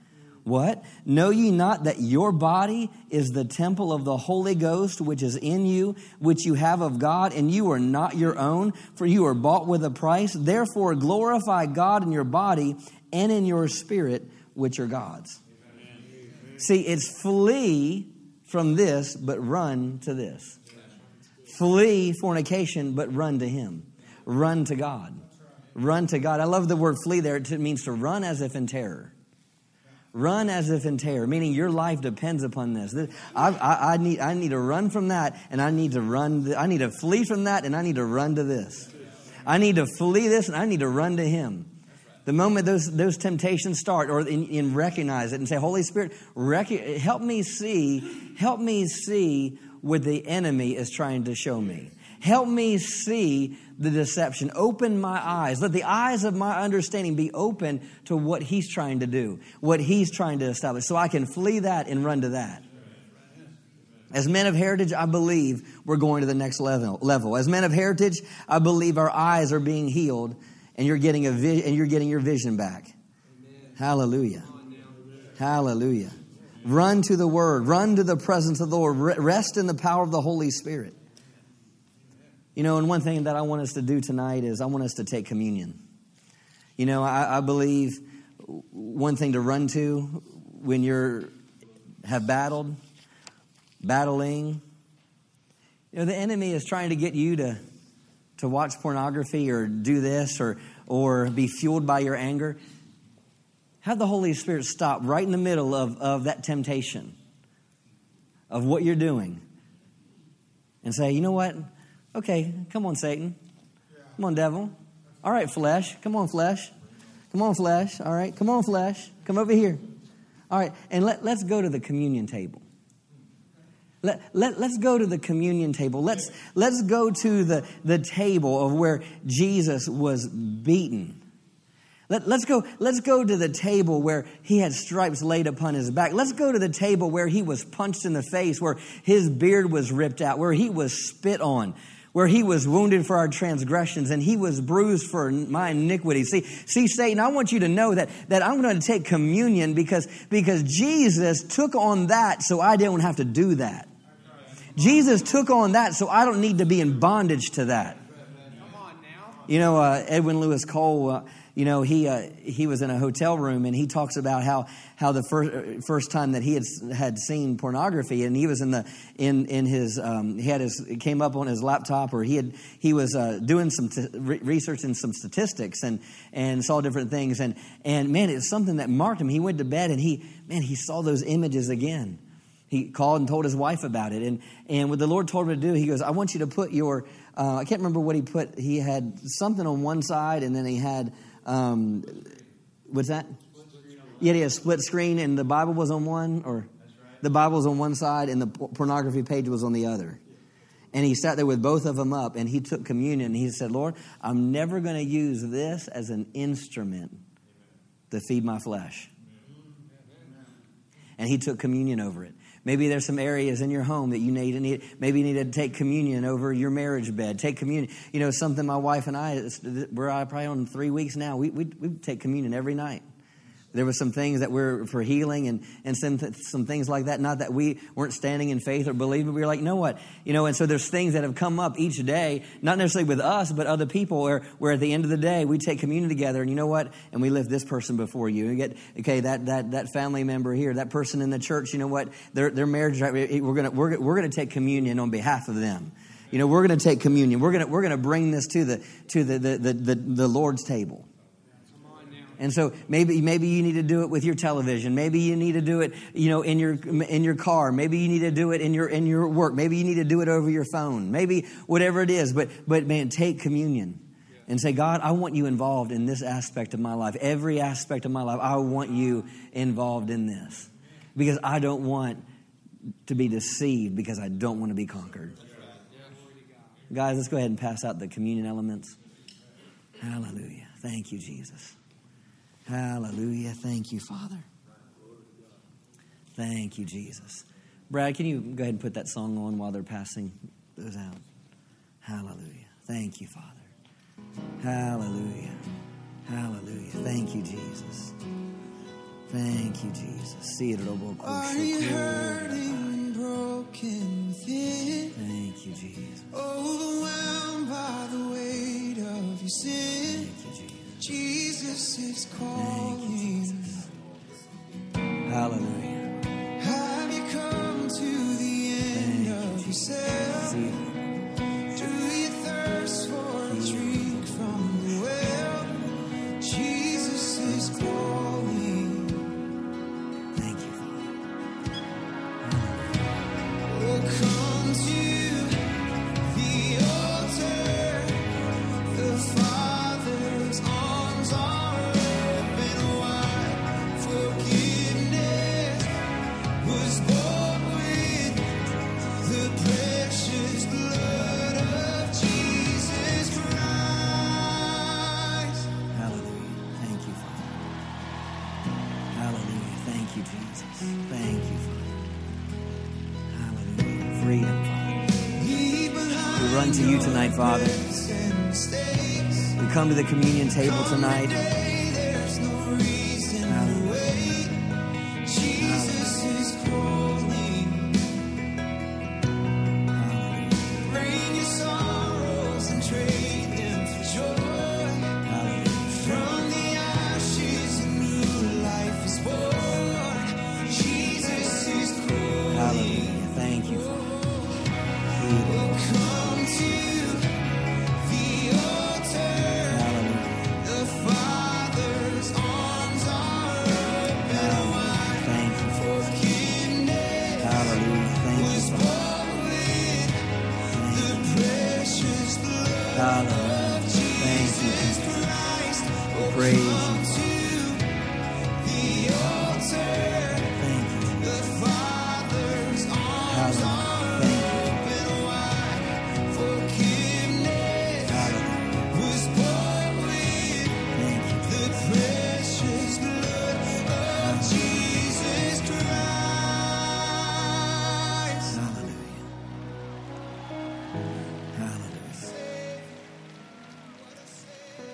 What? Know ye not that your body is the temple of the Holy Ghost, which is in you, which you have of God, and you are not your own, for you are bought with a price? Therefore, glorify God in your body and in your spirit, which are God's. Amen. See, it's flee from this, but run to this. Flee fornication, but run to Him. Run to God. Run to God. I love the word flee there. It means to run as if in terror. Run as if in terror, meaning your life depends upon this. I, I, I, need, I need to run from that, and I need to run. I need to flee from that, and I need to run to this. I need to flee this, and I need to run to Him. The moment those, those temptations start, or in, in recognize it and say, Holy Spirit, rec- help me see, help me see what the enemy is trying to show me. Help me see the deception. Open my eyes. Let the eyes of my understanding be open to what he's trying to do, what he's trying to establish, so I can flee that and run to that. As men of heritage, I believe we're going to the next level. As men of heritage, I believe our eyes are being healed and you're getting, a vi- and you're getting your vision back. Amen. Hallelujah. Hallelujah. Run to the word, run to the presence of the Lord, rest in the power of the Holy Spirit. You know, and one thing that I want us to do tonight is I want us to take communion. You know, I, I believe one thing to run to when you're have battled, battling. You know, the enemy is trying to get you to to watch pornography or do this or or be fueled by your anger. Have the Holy Spirit stop right in the middle of, of that temptation of what you're doing and say, you know what? Okay, come on, Satan. Come on, devil. All right, flesh. Come on, flesh. Come on, flesh. All right, come on, flesh. Come over here. All right, and let, let's go to the communion table. Let, let, let's go to the communion table. Let's, let's go to the, the table of where Jesus was beaten. Let, let's, go, let's go to the table where he had stripes laid upon his back. Let's go to the table where he was punched in the face, where his beard was ripped out, where he was spit on, where he was wounded for our transgressions and he was bruised for my iniquity. See, see, Satan, I want you to know that, that I'm going to take communion because, because Jesus took on that so I don't have to do that. Jesus took on that so I don't need to be in bondage to that. You know, uh, Edwin Lewis Cole, uh, you know, he, uh, he was in a hotel room and he talks about how, how the first, first time that he had, had seen pornography and he was in the, in, in his, um, he had his, came up on his laptop or he had, he was uh, doing some t- research and some statistics and, and saw different things. And, and man, it's something that marked him. He went to bed and he, man, he saw those images again he called and told his wife about it. And, and what the Lord told him to do, he goes, I want you to put your, uh, I can't remember what he put. He had something on one side and then he had um, what's that? Yeah, had split screen, and the Bible was on one, or the Bible was on one side, and the pornography page was on the other. And he sat there with both of them up, and he took communion. And he said, "Lord, I'm never going to use this as an instrument to feed my flesh." And he took communion over it. Maybe there's some areas in your home that you need to need. Maybe you need to take communion over your marriage bed. Take communion. You know, something my wife and I, we're probably on three weeks now. We, we, we take communion every night. There were some things that were for healing and, and some, some things like that. Not that we weren't standing in faith or believing. We were like, you know what? You know, and so there's things that have come up each day, not necessarily with us, but other people where, where at the end of the day, we take communion together and you know what? And we lift this person before you. And get, okay, that, that, that family member here, that person in the church, you know what? Their, their marriage, we're going we're, we're going to take communion on behalf of them. You know, we're going to take communion. We're going to, we're going to bring this to the, to the, the, the, the Lord's table. And so maybe maybe you need to do it with your television. Maybe you need to do it, you know, in your in your car. Maybe you need to do it in your in your work. Maybe you need to do it over your phone. Maybe whatever it is. But but man, take communion and say, God, I want you involved in this aspect of my life. Every aspect of my life, I want you involved in this. Because I don't want to be deceived because I don't want to be conquered. Guys, let's go ahead and pass out the communion elements. Hallelujah. Thank you, Jesus. Hallelujah. Thank you, Father. Thank you, Jesus. Brad, can you go ahead and put that song on while they're passing those out? Hallelujah. Thank you, Father. Hallelujah. Hallelujah. Thank you, Jesus. Thank you, Jesus. See it Are you hurting, broken within? Thank you, Jesus. Overwhelmed by the weight of your sin. Jesus. Jesus is calling. Hallelujah. Have you come to the end Thank of yourself? Father. We come to the communion table tonight.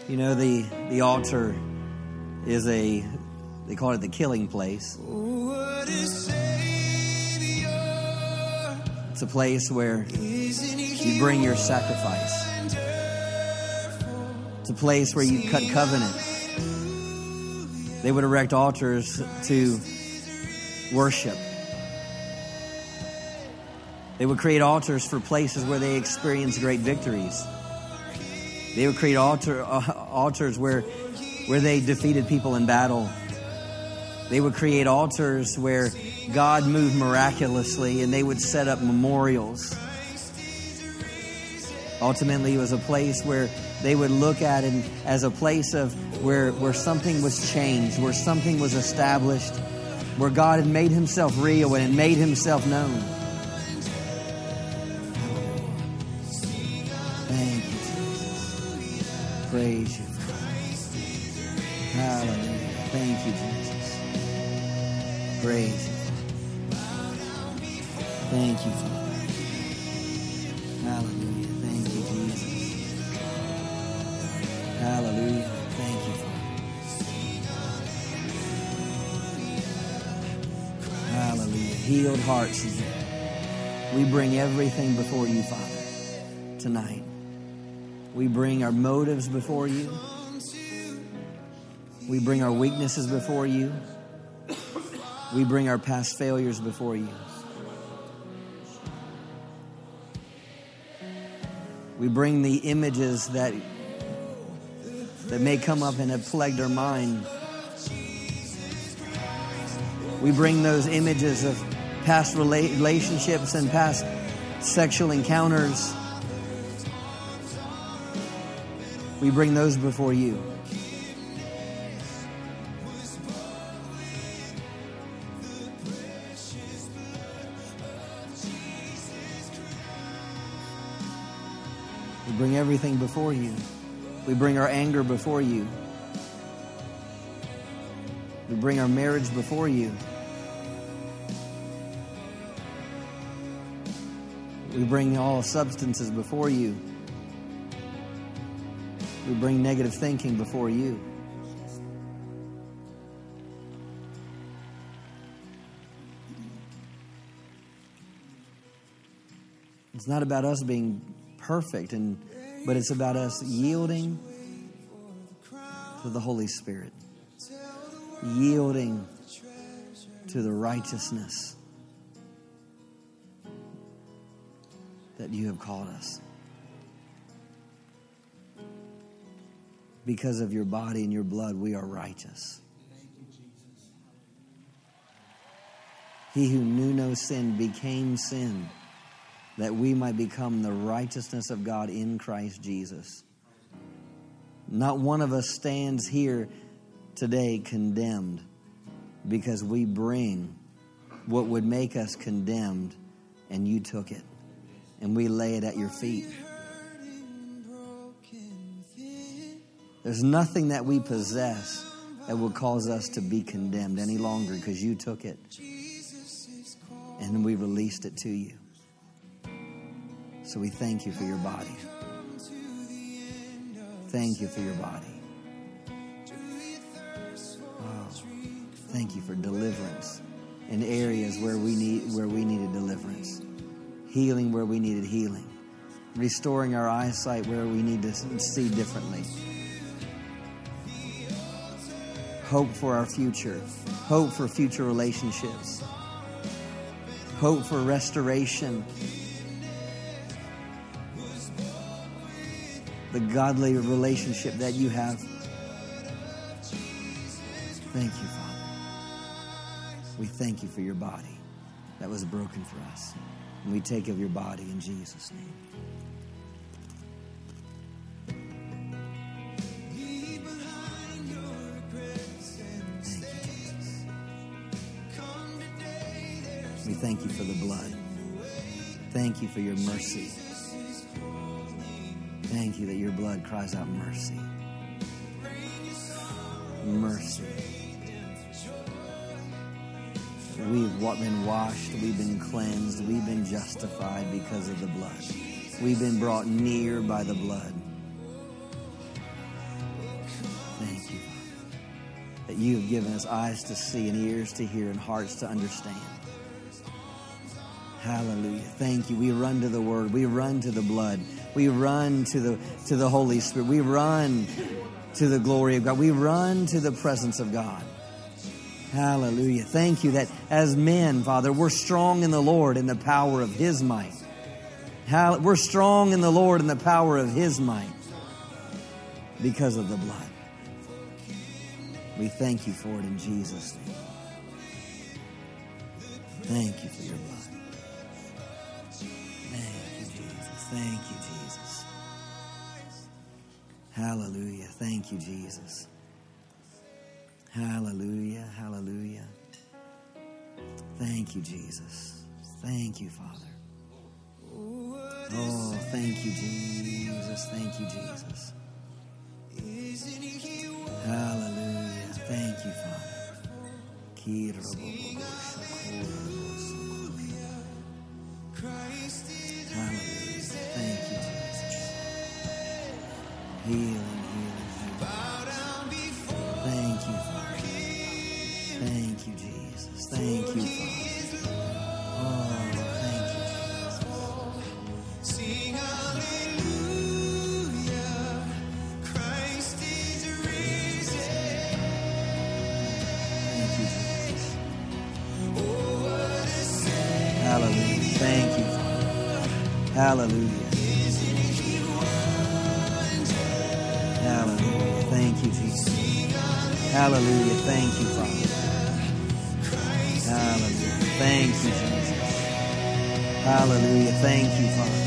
You know, the, the altar is a, they call it the killing place. It's a place where you bring your sacrifice. It's a place where you cut covenant. They would erect altars to worship. They would create altars for places where they experienced great victories. They would create altar, uh, altars where, where they defeated people in battle. They would create altars where God moved miraculously and they would set up memorials. Ultimately, it was a place where they would look at it as a place of where, where something was changed, where something was established, where God had made himself real and made himself known. Thank you, Jesus. Praise you. Hallelujah. Thank you, Jesus. Praise bring everything before you, Father, tonight. We bring our motives before you. We bring our weaknesses before you. We bring our past failures before you. We bring the images that that may come up and have plagued our mind. We bring those images of past rela- relationships and past sexual encounters. We bring those before you. We bring everything before you. We bring our anger before you. We bring our marriage before you. We bring all substances before you. We bring negative thinking before you. It's not about us being perfect and but it's about us yielding to the Holy Spirit. Yielding to the righteousness that you have called us. Because of your body and your blood, we are righteous. He who knew no sin became sin that we might become the righteousness of God in Christ Jesus. Not one of us stands here today condemned because we bring what would make us condemned and you took it and we lay it at your feet. There's nothing that we possess that will cause us to be condemned any longer because you took it and we released it to you. So we thank you for your body. Thank you for your body. Oh, thank you for deliverance in areas where we need where we needed deliverance, healing where we needed healing, restoring our eyesight where we need to see differently. Hope for our future, hope for future relationships, hope for restoration. The godly relationship that you have. Thank you, Father. We thank you for your body that was broken for us. And we take of your body in Jesus' name. Thank you, Jesus. We thank you for the blood. Thank you for your mercy. Thank you that your blood cries out mercy. Mercy. We've been washed, we've been cleansed, we've been justified because of the blood. We've been brought near by the blood. Thank you, Father, that you have given us eyes to see and ears to hear and hearts to understand. Hallelujah. Thank you. We run to the word. We run to the blood. We run to the to the Holy Spirit. We run to the glory of God. We run to the presence of God. Hallelujah. Thank you that as men, Father, we're strong in the Lord in the power of his might. We're strong in the Lord in the power of his might because of the blood. We thank you for it in Jesus' name. Thank you for your blood. Thank you, Jesus. Thank you, Jesus. Hallelujah. Thank you, Jesus. Hallelujah. Hallelujah. Thank you, Jesus. Thank you, Father. Oh, thank you, Jesus. Thank you, Jesus. Hallelujah. Thank you, Father. Hallelujah. Thank you, Jesus. Healing, healing, healing. Hallelujah. Hallelujah. Thank you, Jesus. Hallelujah. Thank you, Father. Hallelujah. Thank you, Jesus. Hallelujah. Thank you, Father.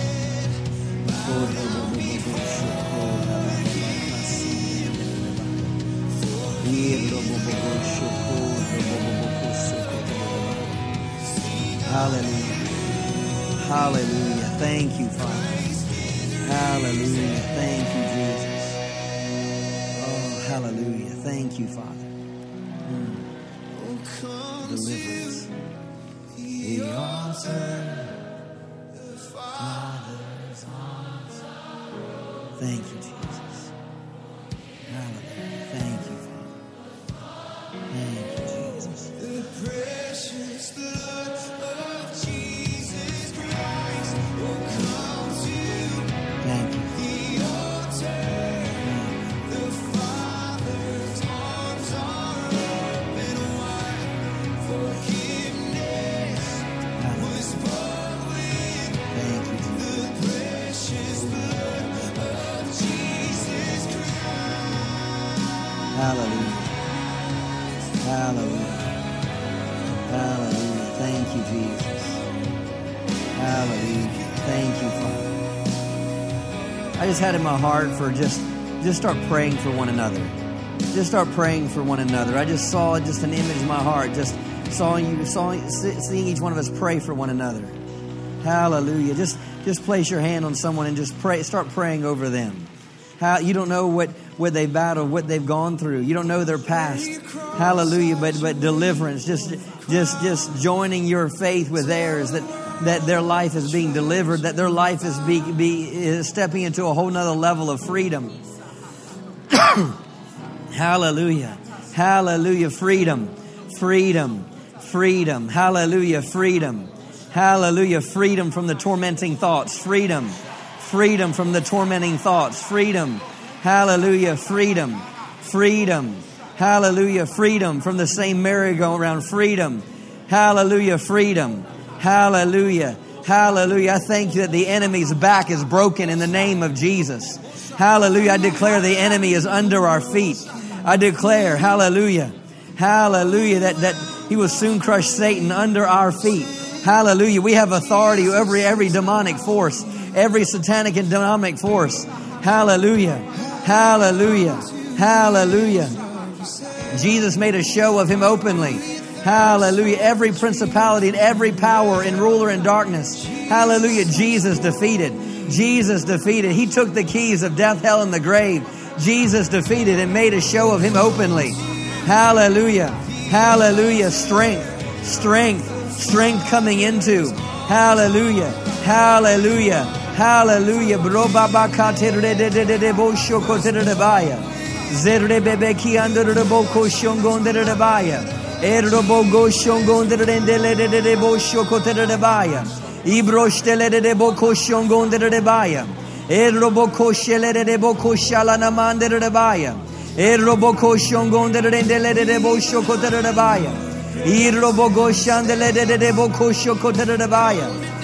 Hallelujah. Hallelujah. Thank you, Father. Hallelujah. Thank you, Jesus. Oh, hallelujah. Thank you, Father. Mm. Deliverance. The altar. Thank you, Hallelujah. Hallelujah. Hallelujah. Thank you, Jesus. Hallelujah. Thank you, Father. I just had in my heart for just just start praying for one another. Just start praying for one another. I just saw just an image in my heart. Just saw you saw seeing each one of us pray for one another. Hallelujah. Just just place your hand on someone and just pray. Start praying over them. How you don't know what what they've battled, what they've gone through. You don't know their past. Hallelujah. But but deliverance. Just just just joining your faith with theirs. That that their life is being delivered, that their life is, be, be, is stepping into a whole nother level of freedom. *coughs* Hallelujah. Hallelujah. Freedom. Freedom. Freedom. Hallelujah. Freedom. Hallelujah. Freedom from the tormenting thoughts. Freedom. Freedom from the tormenting thoughts. Freedom. Hallelujah. Freedom. Freedom. Hallelujah. Freedom from the same merry-go-round. Freedom. Hallelujah. Freedom. Hallelujah. Hallelujah. I thank you that the enemy's back is broken in the name of Jesus. Hallelujah. I declare the enemy is under our feet. I declare, hallelujah. Hallelujah. That, that he will soon crush Satan under our feet. Hallelujah. We have authority over every demonic force, every satanic and demonic force. Hallelujah. Hallelujah. Hallelujah. Jesus made a show of him openly. Hallelujah. Every principality and every power and ruler in darkness. Hallelujah. Jesus defeated. Jesus defeated. He took the keys of death, hell, and the grave. Jesus defeated and made a show of him openly. Hallelujah. Hallelujah. Strength. Strength. Strength coming into. Hallelujah. Hallelujah. Hallelujah. Bro baba katere de de de de bo shoko tere de baya. Zerre bebe ki andere de bo ko shongon de de baya. Erro bo go shongon de de de de de de bo shoko de baya. Ibro shtele de de bo ko shongon de de baya. Erro bo ko shele de de bo ko shala na man de de baya. Erro bo ko shongon de de de de de de baya. Irro bo go shandele de de de bo ko shoko de baya.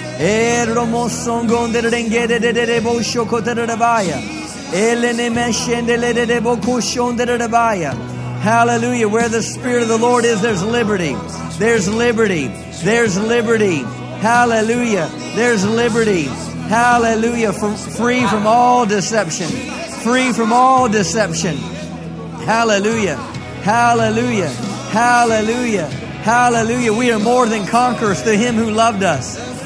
Hallelujah. Where the Spirit of the Lord is, there's liberty. There's liberty. There's liberty. Hallelujah. There's liberty. Hallelujah. From, free from all deception. Free from all deception. Hallelujah. Hallelujah. Hallelujah. Hallelujah. We are more than conquerors through Him who loved us.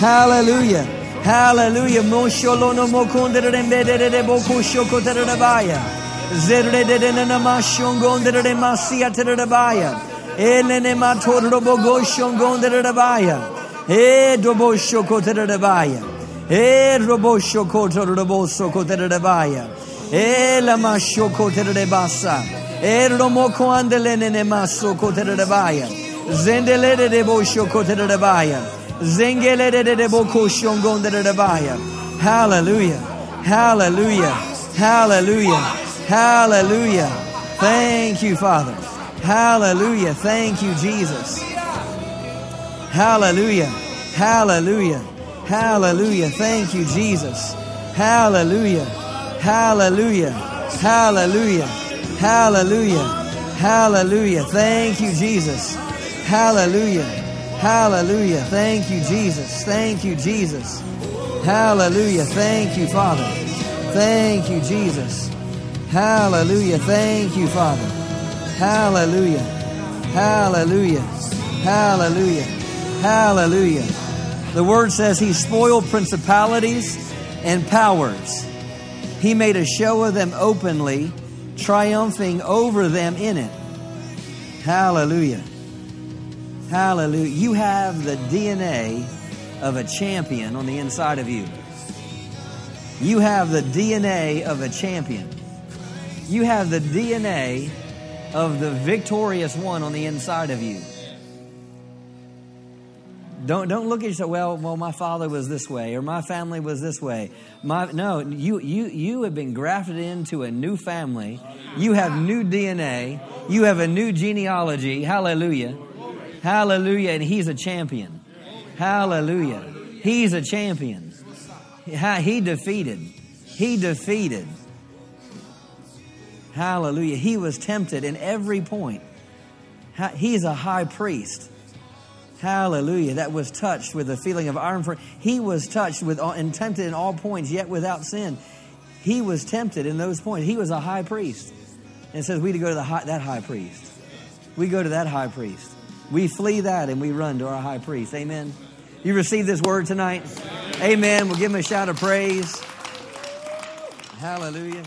Hallelujah. Hallelujah. Mosholono nene mashongon de remasia terebaya. Elene matoro bogo shongon de. E dobo shoko de rabaya. E robo shoko soko de rabaya. E la mashoko de rebasa. E romo koandele nene masoko de rabaya. Zendele de shoko de Hallelujah. Hallelujah. Hallelujah. Hallelujah. Thank you, Father. Hallelujah. Thank you, Jesus. Hallelujah. Hallelujah. Hallelujah. Thank you, Jesus. Hallelujah. Hallelujah. Hallelujah. Hallelujah. Hallelujah. Thank you, Jesus. Hallelujah. Hallelujah. Thank you, Jesus. Thank you, Jesus. Hallelujah. Thank you, Father. Thank you, Jesus. Hallelujah. Thank you, Father. Hallelujah. Hallelujah. Hallelujah. Hallelujah. The word says he spoiled principalities and powers. He made a show of them openly, triumphing over them in it. Hallelujah. Hallelujah. You have the DNA of a champion on the inside of you. You have the DNA of a champion. You have the DNA of the victorious one on the inside of you. Don't don't look at yourself. Well, well, my father was this way, or my family was this way. My no, you you you have been grafted into a new family. You have new DNA. You have a new genealogy. Hallelujah, Hallelujah. And he's a champion. Hallelujah. He's a champion. He defeated. He defeated. Hallelujah. He was tempted in every point. He's a high priest. Hallelujah. That was touched with the feeling of iron. For, He was touched with all, and tempted in all points, yet without sin. He was tempted in those points. He was a high priest. And it says we to go to the high, that high priest. We go to that high priest. We flee that and we run to our high priest. Amen. You receive this word tonight? Amen. We'll give him a shout of praise. Hallelujah.